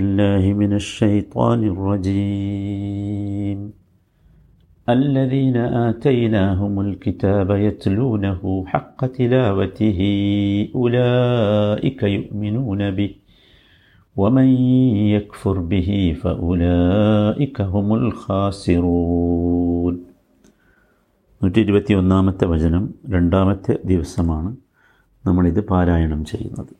بالله من الشيطان الرجيم الذين آتيناهم الكتاب يتلونه حق تلاوته أولئك يؤمنون به ومن يكفر به فأولئك هم الخاسرون നൂറ്റി ഇരുപത്തി ഒന്നാമത്തെ വചനം രണ്ടാമത്തെ ദിവസമാണ് നമ്മളിത് പാരായണം ചെയ്യുന്നത്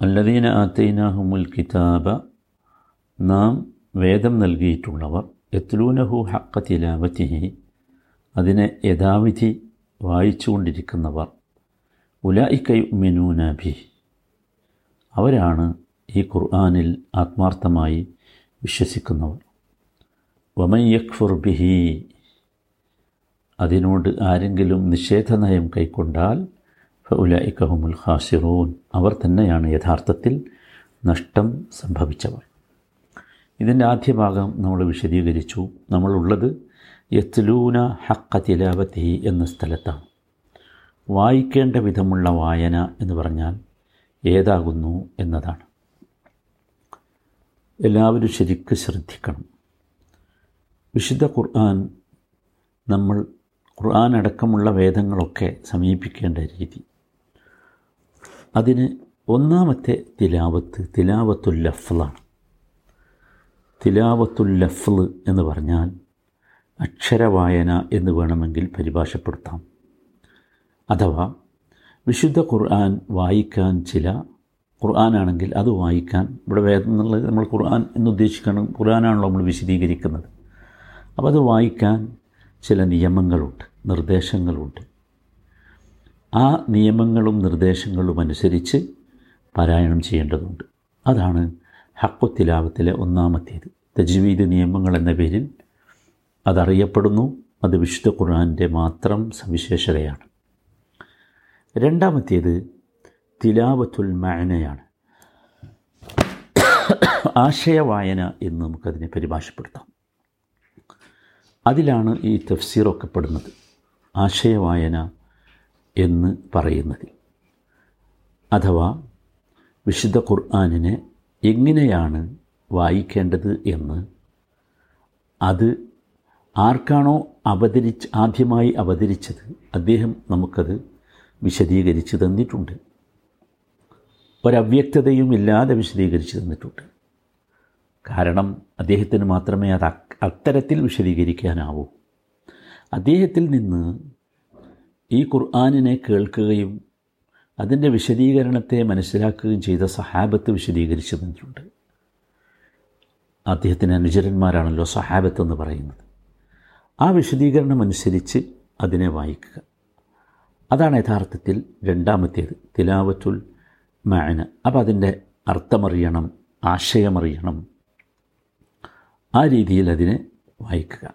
അല്ലദീന ആത്തൈനാഹുമുൽ കിതാബ. നാം വേദം നൽകിയിട്ടുള്ളവർ എത്ലൂനഹു ഹക്ക തിലാവത്തിഹി. അതിനെ യഥാവിധി വായിച്ചുകൊണ്ടിരിക്കുന്നവർ. ഉലായിക്കൈ മിനൂനഭി അവരാണ് ഈ ഖുർആാനിൽ ആത്മാർത്ഥമായി വിശ്വസിക്കുന്നവർ. വമൻ ബിഹി. അതിനോട് ആരെങ്കിലും നിഷേധനയം കൈക്കൊണ്ടാൽ ഫുലായിക്കഹുമുൽ ഖാസിറൂൻ. അവർ തന്നെയാണ് യഥാർത്ഥത്തിൽ നഷ്ടം സംഭവിച്ചവർ. ഇതിന്റെ ആദ്യ ഭാഗം നമ്മൾ വിശദീകരിച്ചു. നമ്മളുള്ളത് യത്ലൂന ഹക്ക തിലാവത്തി എന്ന സ്ഥലത്താണ്. വായിക്കേണ്ട വിധമുള്ള വായന എന്ന് പറഞ്ഞാൽ ഏതാകുന്നു എന്നതാണ്. എല്ലാവരും ശരിക്ക് ശ്രദ്ധിക്കണം. വിശുദ്ധ ഖുർആൻ നമ്മൾ ഖുർആൻ അടക്കമുള്ള വേദങ്ങളൊക്കെ സമീപിക്കേണ്ട രീതി. അതിന് ഒന്നാമത്തെ തിലാവത്ത് തിലാവത്തുൽ ലഫ്ലാണ് തിലാവത്തുൽ ലഫ്ല് എന്ന് പറഞ്ഞാൽ അക്ഷരവായന എന്ന് വേണമെങ്കിൽ പരിഭാഷപ്പെടുത്താം. അഥവാ വിശുദ്ധ ഖുർആൻ വായിക്കാൻ ചില ഖുർആനാണെങ്കിൽ അത് വായിക്കാൻ ഇവിടെ വേദം നമ്മൾ ഖുർആൻ എന്നുദ്ദേശിക്കണം ഖുർആനാണല്ലോ നമ്മൾ വിശദീകരിക്കുന്നത്. അപ്പോൾ അത് വായിക്കാൻ ചില നിയമങ്ങളുണ്ട് നിർദ്ദേശങ്ങളുണ്ട്. ആ നിയമങ്ങളും നിർദ്ദേശങ്ങളും അനുസരിച്ച് പാരായണം ചെയ്യേണ്ടതുണ്ട്. അതാണ് ഹക്കുത്തിലാവത്തിലെ ഒന്നാമത്തേത്. തജ്വീദ് നിയമങ്ങൾ എന്ന പേരിൽ അതറിയപ്പെടുന്നു. അത് വിശുദ്ധ ഖുർആാന്റെ മാത്രം സവിശേഷതയാണ്. രണ്ടാമത്തേത് തിലാവത്തുൽ മാനയാണ്. ആശയവായന എന്ന് നമുക്കതിനെ പരിഭാഷപ്പെടുത്താം. അതിലാണ് ഈ തഫ്സീറൊക്കെ പെടുന്നത്. ആശയവായന എന്ന് പറയുന്നത്. അഥവാ വിശുദ്ധ ഖുർആാനിനെ എങ്ങനെയാണ് വായിക്കേണ്ടത് എന്ന്. അത് ആർക്കാണോ അവതരിച്ച് ആദ്യമായി അവതരിച്ചത് അദ്ദേഹം നമുക്കത് വിശദീകരിച്ച് തന്നിട്ടുണ്ട്. ഒരവ്യക്തതയും ഇല്ലാതെ വിശദീകരിച്ച് തന്നിട്ടുണ്ട്. കാരണം അദ്ദേഹത്തിന് മാത്രമേ അത് അത്തരത്തിൽ വിശദീകരിക്കാനാവൂ. അദ്ദേഹത്തിൽ നിന്ന് ഈ ഖുർആാനിനെ കേൾക്കുകയും അതിന്റെ വിശദീകരണത്തെ മനസ്സിലാക്കുകയും ചെയ്ത സഹാബത്ത് വിശദീകരിച്ചു തന്നിട്ടുണ്ട് അദ്ദേഹത്തിന് അനുചരന്മാരാണല്ലോ സഹാബത്ത് എന്ന് പറയുന്നത്. ആ വിശദീകരണം അനുസരിച്ച് അതിനെ വായിക്കുക. അതാണ് യഥാർത്ഥത്തിൽ രണ്ടാമത്തേത് തിലാവത്തുൽ മാന അപ്പോൾ അതിന്റെ അർത്ഥമറിയണം ആശയമറിയണം. ആ രീതിയിൽ അതിനെ വായിക്കുക.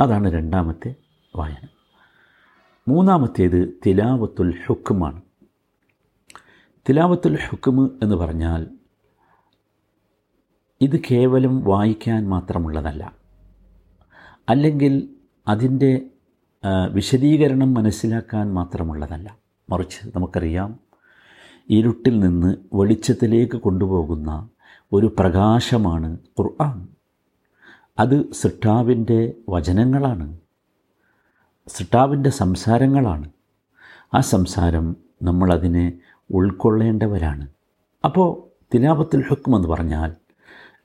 അതാണ് രണ്ടാമത്തെ വായന. മൂന്നാമത്തേത് തിലാവത്തുൽ ഹുക്കുമാണ് തിലാവത്തുൽ ഹുക്കുമ് എന്ന് പറഞ്ഞാൽ ഇത് കേവലം വായിക്കാൻ മാത്രമുള്ളതല്ല. അല്ലെങ്കിൽ അതിന്റെ വിശദീകരണം മനസ്സിലാക്കാൻ മാത്രമുള്ളതല്ല. മറിച്ച് നമുക്കറിയാം ഇരുട്ടിൽ നിന്ന് വെളിച്ചത്തിലേക്ക് കൊണ്ടുപോകുന്ന ഒരു പ്രകാശമാണ് ഖുർആൻ. അത് സിട്ടാവിന്റെ വചനങ്ങളാണ്. സിട്ടാവിന്റെ സംസാരങ്ങളാണ്. ആ സംസാരം നമ്മളതിനെ ഉൾക്കൊള്ളേണ്ടവരാണ്. അപ്പോൾ തിലാപത്തുൽ ഹുക്കം എന്ന് പറഞ്ഞാൽ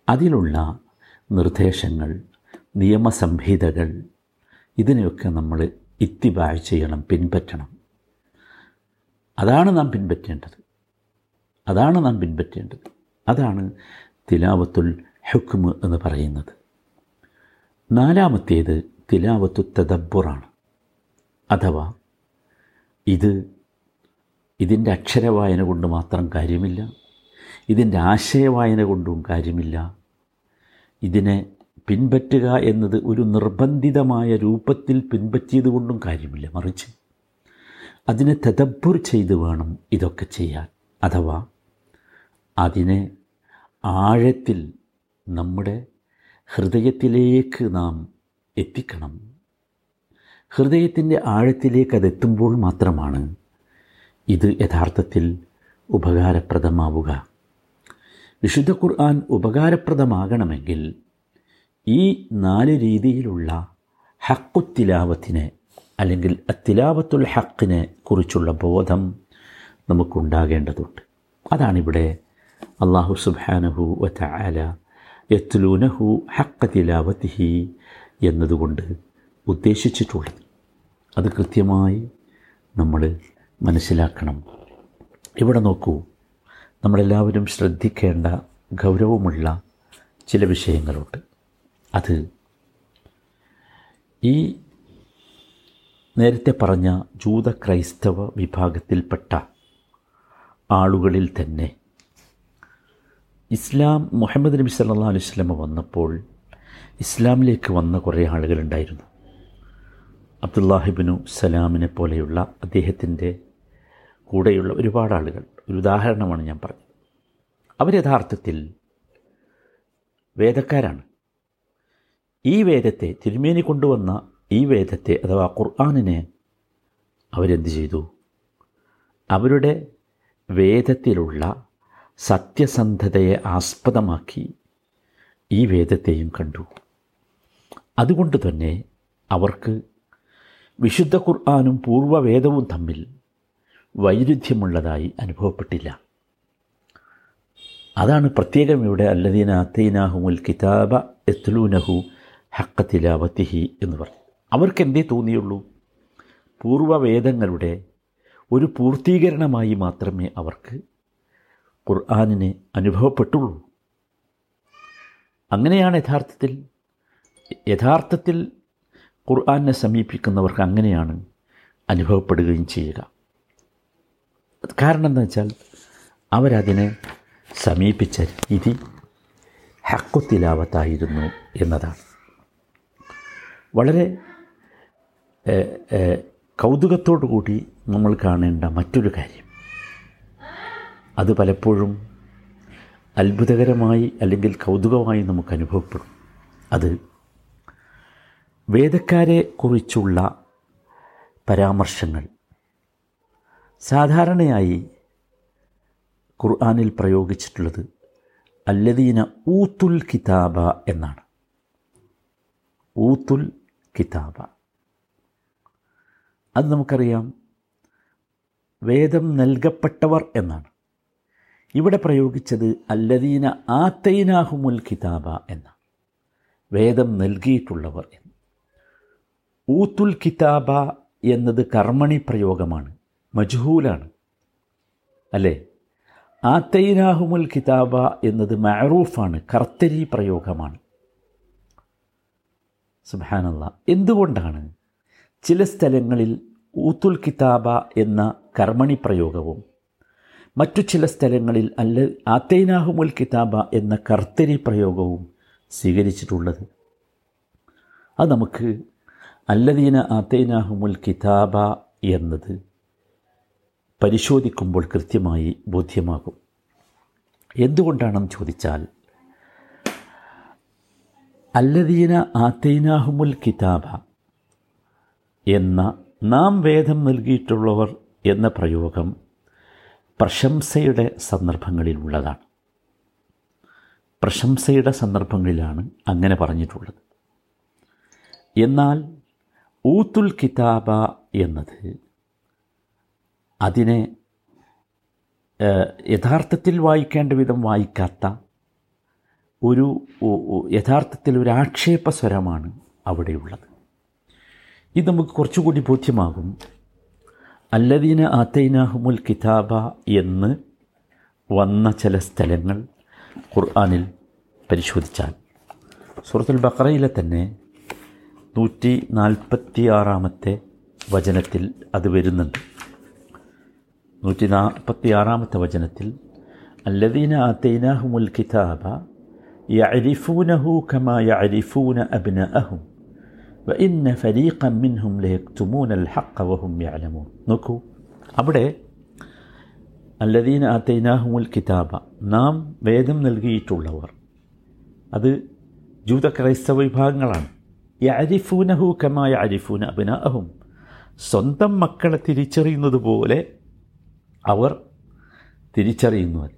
അതിലുള്ള നിർദ്ദേശങ്ങൾ നിയമസംഹിതകൾ ഇതിനെയൊക്കെ നമ്മൾ ഇത്തിബായ് ചെയ്യണം പിൻപറ്റണം. അതാണ് നാം പിൻപറ്റേണ്ടത്. അതാണ് നാം പിൻപറ്റേണ്ടത്. അതാണ് തിലാവത്തുൽ ഹുക്മ് എന്ന് പറയുന്നത്. നാലാമത്തേത് തിലാവത്തു തദബ്ബുറാണ് അഥവാ ഇത് ഇതിന്റെ അക്ഷരവായന കൊണ്ട് മാത്രം കാര്യമില്ല ഇതിന്റെ ആശയവായന കൊണ്ടും കാര്യമില്ല. ഇതിനെ പിൻപറ്റുക എന്നത് ഒരു നിർബന്ധിതമായ രൂപത്തിൽ പിൻപറ്റിയത് കൊണ്ടും കാര്യമില്ല മറിച്ച് അതിനെ തദബ്ബുർ ചെയ്ത് വേണം ഇതൊക്കെ ചെയ്യാൻ. അഥവാ അതിനെ ആഴത്തിൽ നമ്മുടെ ഹൃദയത്തിലേക്ക് നാം എത്തിക്കണം. ഹൃദയത്തിന്റെ ആഴത്തിലേക്ക് അതെത്തുമ്പോൾ മാത്രമാണ് ഇത് യഥാർത്ഥത്തിൽ ഉപകാരപ്രദമാവുക. വിശുദ്ധ ഖുർആൻ ഉപകാരപ്രദമാകണമെങ്കിൽ ഈ നാല് രീതിയിലുള്ള ഹക്കുത്തിലാവത്തിനെ അല്ലെങ്കിൽ അത്തിലാവത്തുൽ ഹക്കിനെ കുറിച്ചുള്ള ബോധം നമുക്കുണ്ടാകേണ്ടതുണ്ട്. അതാണിവിടെ അള്ളാഹു സുബാനഹു വല യത്ലൂനഹു ഹക്ക തിലാവത്തിഹി എന്നതുകൊണ്ട് ഉദ്ദേശിച്ചിട്ടുള്ളത്. അത് കൃത്യമായി നമ്മൾ മനസ്സിലാക്കണം. ഇവിടെ നോക്കൂ നമ്മളെല്ലാവരും ശ്രദ്ധിക്കേണ്ട ഗൗരവമുള്ള ചില വിഷയങ്ങളുണ്ട്. അത് ഈ നേരത്തെ പറഞ്ഞ ജൂത ക്രൈസ്തവ വിഭാഗത്തിൽപ്പെട്ട ആളുകളിൽ തന്നെ ഇസ്ലാം മുഹമ്മദ് നബി സല്ലാ അലുസ്ലമ വന്നപ്പോൾ ഇസ്ലാമിലേക്ക് വന്ന കുറേ ആളുകളുണ്ടായിരുന്നു. അബ്ദുല്ലാഹിബിനു സലാമിനെ പോലെയുള്ള അദ്ദേഹത്തിന്റെ കൂടെയുള്ള ഒരുപാട് ആളുകൾ. ഒരു ഉദാഹരണമാണ് ഞാൻ പറഞ്ഞത്. അവർ യഥാർത്ഥത്തിൽ വേദക്കാരാണ്. ഈ വേദത്തെ തിരുമേനി കൊണ്ടുവന്ന ഈ വേദത്തെ അഥവാ ഖുർആാനിനെ അവരെന്ത് ചെയ്തു? അവരുടെ വേദത്തിലുള്ള സത്യസന്ധതയെ ആസ്പദമാക്കി ഈ വേദത്തെയും കണ്ടു. അതുകൊണ്ട് തന്നെ അവർക്ക് വിശുദ്ധ ഖുർആാനും പൂർവവേദവും തമ്മിൽ വൈരുദ്ധ്യമുള്ളതായി അനുഭവപ്പെട്ടില്ല. അതാണ് പ്രത്യേകം ഇവിടെ അല്ലദീന അത്തൈനാഹുമുൽ കിതാബ എത്ലൂനഹു ഹക്കത്തിലാവത്തിഹി എന്ന് പറഞ്ഞു അവർക്ക് എന്തേ തോന്നിയുള്ളൂ? പൂർവവേദങ്ങളുടെ ഒരു പൂർത്തീകരണമായി മാത്രമേ അവർക്ക് ഖുർആാനിനെ അനുഭവപ്പെട്ടുള്ളൂ. അങ്ങനെയാണ് യഥാർത്ഥത്തിൽ യഥാർത്ഥത്തിൽ ഖുർആാനെ സമീപിക്കുന്നവർക്ക് അങ്ങനെയാണ് അനുഭവപ്പെടുകയും ചെയ്യുക. കാരണം എന്താ വെച്ചാൽ അവരതിനെ സമീപിച്ച രീതി ഹക്കുത്തിലാവത്തായിരുന്നു എന്നതാണ്. വളരെ കൗതുകത്തോടു കൂടി നമ്മൾ കാണേണ്ട മറ്റൊരു കാര്യം. അത് പലപ്പോഴും അത്ഭുതകരമായി അല്ലെങ്കിൽ കൗതുകമായി നമുക്ക് അനുഭവപ്പെടും. അത് വേദക്കാരെ കുറിച്ചുള്ള പരാമർശങ്ങൾ. സാധാരണയായി ഖുർആാനിൽ പ്രയോഗിച്ചിട്ടുള്ളത് അല്ലദീന ഊത്തുൽ കിതാബ എന്നാണ്. ഊത്തുൽ കിതാബ. അത് നമുക്കറിയാം. വേദം നൽകപ്പെട്ടവർ എന്നാണ്. ഇവിടെ പ്രയോഗിച്ചത് അല്ലദീന ആത്തൈനാഹുമുൽ കിതാബ എന്നാണ്. വേദം നൽകിയിട്ടുള്ളവർ എന്ന്. ഊത്തുൽ കിതാബ എന്നത് കർമ്മണി പ്രയോഗമാണ് മജ്ഹൂലാണ്. അല്ലേ? ആത്തൈനാഹുമുൽ കിതാബ എന്നത് മഅറൂഫാണ് കർത്തരി പ്രയോഗമാണ്. സുബാനല്ല എന്തുകൊണ്ടാണ്? ചില സ്ഥലങ്ങളിൽ ഊത്തുൽ കിതാബ എന്ന കർമ്മണി പ്രയോഗവും മറ്റു ചില സ്ഥലങ്ങളിൽ അല്ല ആത്തൈനാഹുമുൽ കിതാബ എന്ന കർത്തരി പ്രയോഗവും സ്വീകരിച്ചിട്ടുള്ളത്. അത് നമുക്ക് അല്ലദീന അതൈനാഹുമുൽ കിതാബ എന്നത് പരിശോധിക്കുമ്പോൾ കൃത്യമായി ബോധ്യമാകും. എന്തുകൊണ്ടാണെന്ന് ചോദിച്ചാൽ അല്ലദീന ആത്തൈനാഹുമുൽ കിതാബ എന്ന നാം വേദം നൽകിയിട്ടുള്ളവർ എന്ന പ്രയോഗം പ്രശംസയുടെ സന്ദർഭങ്ങളിലുള്ളതാണ് പ്രശംസയുടെ സന്ദർഭങ്ങളിലാണ് അങ്ങനെ പറഞ്ഞിട്ടുള്ളത്. എന്നാൽ ഊത്തുൽ കിതാബ എന്നത് അതിനെ യഥാർത്ഥത്തിൽ വായിക്കേണ്ട വിധം വായിക്കാത്ത ഒരു യഥാർത്ഥത്തിൽ ഒരു ആക്ഷേപ സ്വരമാണ് അവിടെയുള്ളത്. ഇത് നമുക്ക് കുറച്ചുകൂടി ബോധ്യമാകും. അല്ലദീന ആത്തൈനാഹുമുൽ കിതാബ എന്ന് വന്ന ചില സ്ഥലങ്ങൾ ഖുർആാനിൽ പരിശോധിച്ചാൽ. സൂറത്തുൽ ബക്രയിലെ തന്നെ നൂറ്റി നാൽപ്പത്തി ആറാമത്തെ വചനത്തിൽ അത് വരുന്നുണ്ട്. നൂറ്റി നാൽപ്പത്തി ആറാമത്തെ വചനത്തിൽ അല്ലദീന അതൈനഹുമുൽ കിതാബ യഅരിഫൂനഹു കമാ യഅരിഫൂന അബ്നഅഹും വഇന്ന ഫരീഖൻ മിൻഹും ലയക്തുമൂന അൽ ഹഖ വഹും യഅലമൂൻ. നോക്കൂ അവിടെ അല്ലദീന അതൈനാഹുമുൽ കിതാബ നാം വേദം നൽകിയിട്ടുള്ളവർ അത് ജൂത ക്രൈസ്തവ വിഭാഗങ്ങളാണ്. യഅരിഫൂനഹു കമാ യഅരിഫൂന അബ്നഅഹും. സ്വന്തം മക്കളെ തിരിച്ചറിയുന്നത് പോലെ അവർ തിരിച്ചറിയുന്നു.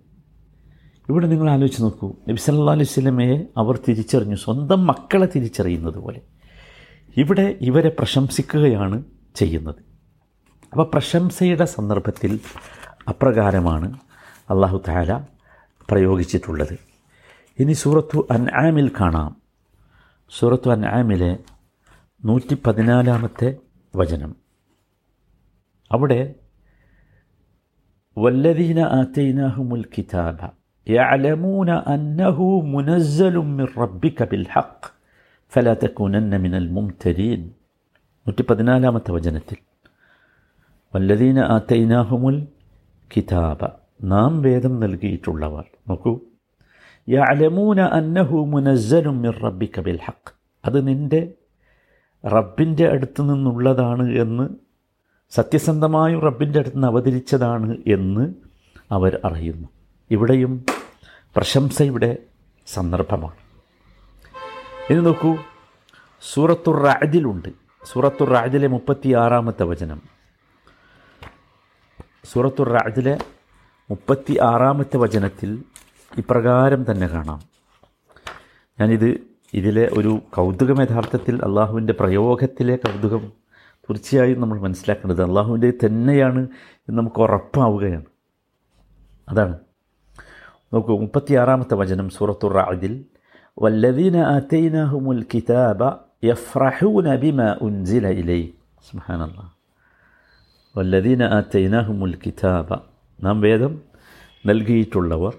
ഇവിടെ നിങ്ങൾ ആലോചിച്ച് നോക്കൂ. നബി സല്ലാ അലൈഹി സ്വലമയെ അവർ തിരിച്ചറിഞ്ഞു. സ്വന്തം മക്കളെ തിരിച്ചറിയുന്നത് പോലെ. ഇവിടെ ഇവരെ പ്രശംസിക്കുകയാണ് ചെയ്യുന്നത്. അപ്പോൾ പ്രശംസയുടെ സന്ദർഭത്തിൽ അപ്രകാരമാണ് അള്ളാഹു താല പ്രയോഗിച്ചിട്ടുള്ളത്. ഇനി സൂറത്തു അൻആമിൽ കാണാം. സൂറത്തു അൻആമിലെ നൂറ്റി പതിനാലാമത്തെ വചനം അവിടെ വല്ലദീന ആറ്റൈനാഹുമുൽ കിതാബ يعلمون أنه منزل من ربك بالحق فلا تكونن من الممترين നൂറ്റി പതിനാലാമത്തെ വചനത്തിൽ വല്ലദീന ആത്തൈനാഹുമുൽ കിതാബ നാം വേദം നൽകിയിട്ടുള്ളവർ നോക്കൂ യഅലമൂന അന്നഹു മുനസ്സലും മിർ റബ്ബിക ബിൽ ഹഖ് അത് നിന്റെ റബ്ബിന്റെ അടുത്ത് നിന്നുള്ളതാണ് എന്ന് സത്യസന്ധമായും റബ്ബിന്റെ അടുത്ത് നിന്ന് അവതരിച്ചതാണ് എന്ന് അവർ അറിയുന്നു. ഇവിടെയും പ്രശംസയുടെ സന്ദർഭമാണ്. ഇനി നോക്കൂ സൂറത്തുർ റാജിലുണ്ട് സൂറത്തുർ റാജിലെ മുപ്പത്തി ആറാമത്തെ വചനം. സൂറത്തുർ റാജിലെ മുപ്പത്തി ആറാമത്തെ വചനത്തിൽ ഇപ്രകാരം തന്നെ കാണാം. ഞാനിത് ഇതിലെ ഒരു കൗതുകം യഥാർത്ഥത്തിൽ അള്ളാഹുവിന്റെ പ്രയോഗത്തിലെ കൗതുകം തീർച്ചയായും നമ്മൾ മനസ്സിലാക്കേണ്ടത് അള്ളാഹുവിന്റെ തന്നെയാണ് എന്ന് നമുക്ക് ഉറപ്പാവുകയാണ്. അതാണ്. നോക്കൂ മുപ്പത്തിയാറാമത്തെ വചനം സൂറത്തു റാദിൽ വല്ലദീന അതൈനാഹുമുൽ കിതാബ യഫ്രഹൂന ബിമ ഉൻസില ഇലൈ സുബ്ഹാനല്ലാഹ്. വല്ലദീന അതൈനാഹുമുൽ കിതാബ. നാം വേദം നൽകിയിട്ടുള്ളവർ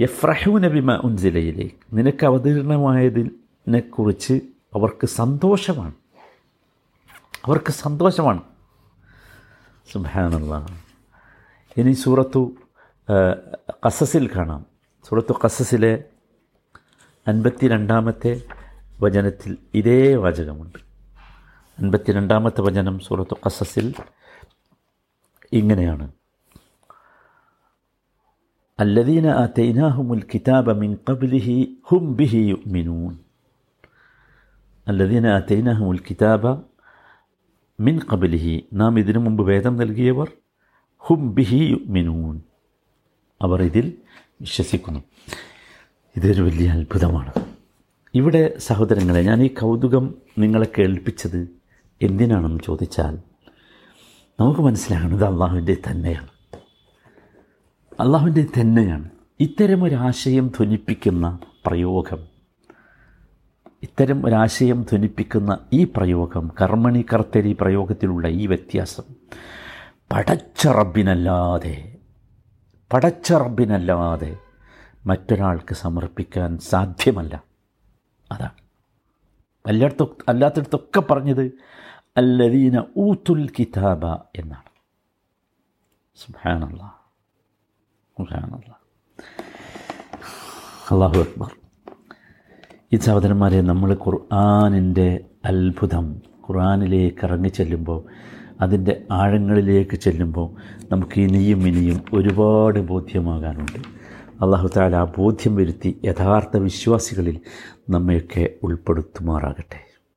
യഫ്രഹൂന ബിമ ഉൻസില ഇലൈ നിനക്ക് അവതീർണമായതിനെക്കുറിച്ച് അവർക്ക് സന്തോഷമാണ്. അവർക്ക് സന്തോഷമാണ്. സുബ്ഹാനല്ലാഹ് ഇനി സൂറത്തു കസസിൽ കാണാം. സൂറത്തു കസസിലെ അൻപത്തി രണ്ടാമത്തെ വചനത്തിൽ ഇതേ വാചകമുണ്ട്. അൻപത്തി രണ്ടാമത്തെ വചനം സൂറത്തു കസസിൽ ഇങ്ങനെയാണ്. الذين آتيناهم الكتاب من قبله هم به يؤمنون الذين آتيناهم الكتاب من قبله നാം ഇതിനു മുമ്പ് വേദം നൽകിയവർ ഹും ബിഹി യുമിനൂൻ അവർ ഇതിൽ വിശ്വസിക്കുന്നു ഇതൊരു വലിയ അത്ഭുതമാണ് ഇവിടെ സഹോദരങ്ങളെ ഞാൻ ഈ കൗതുകം നിങ്ങളെ കേൾപ്പിച്ചത് എന്തിനാണെന്ന് ചോദിച്ചാൽ നമുക്ക് മനസ്സിലാകുന്നത് അള്ളാഹുവിൻ്റെ തന്നെയാണ് അള്ളാഹുവിന്റെ തന്നെയാണ്. ഇത്തരം ഒരാശയം ധ്വനിപ്പിക്കുന്ന പ്രയോഗം. ഇത്തരം ഒരാശയം ധ്വനിപ്പിക്കുന്ന ഈ പ്രയോഗം കർമ്മണി കർത്തരി പ്രയോഗത്തിലുള്ള ഈ വ്യത്യാസം പടച്ച റബ്ബിനല്ലാതെ പടച്ച റബ്ബിനല്ലാതെ മറ്റൊരാൾക്ക് സമർപ്പിക്കാൻ സാധ്യമല്ല. അതാണ്. എല്ലായിടത്തും അല്ലാത്തടത്തൊക്കെ പറഞ്ഞത് അല്ലദീന ഊത്തുൽ കിതാബ എന്നാണ്. സുബാനല്ല സുബാനല്ല അള്ളാഹു അക്ബർ. ഈ സഹോദരന്മാരെ നമ്മൾ ഖുർആാനിന്റെ അത്ഭുതം ഖുർആാനിലേക്ക് ഇറങ്ങി ചെല്ലുമ്പോൾ അതിന്റെ ആഴങ്ങളിലേക്ക് ചെല്ലുമ്പോൾ നമുക്ക് ഇനിയും ഇനിയും ഒരുപാട് ബോധ്യമാകാനുണ്ട്. അള്ളാഹു താല ആ ബോധ്യം വരുത്തി യഥാർത്ഥ വിശ്വാസികളിൽ നമ്മയൊക്കെ ഉൾപ്പെടുത്തുമാറാകട്ടെ.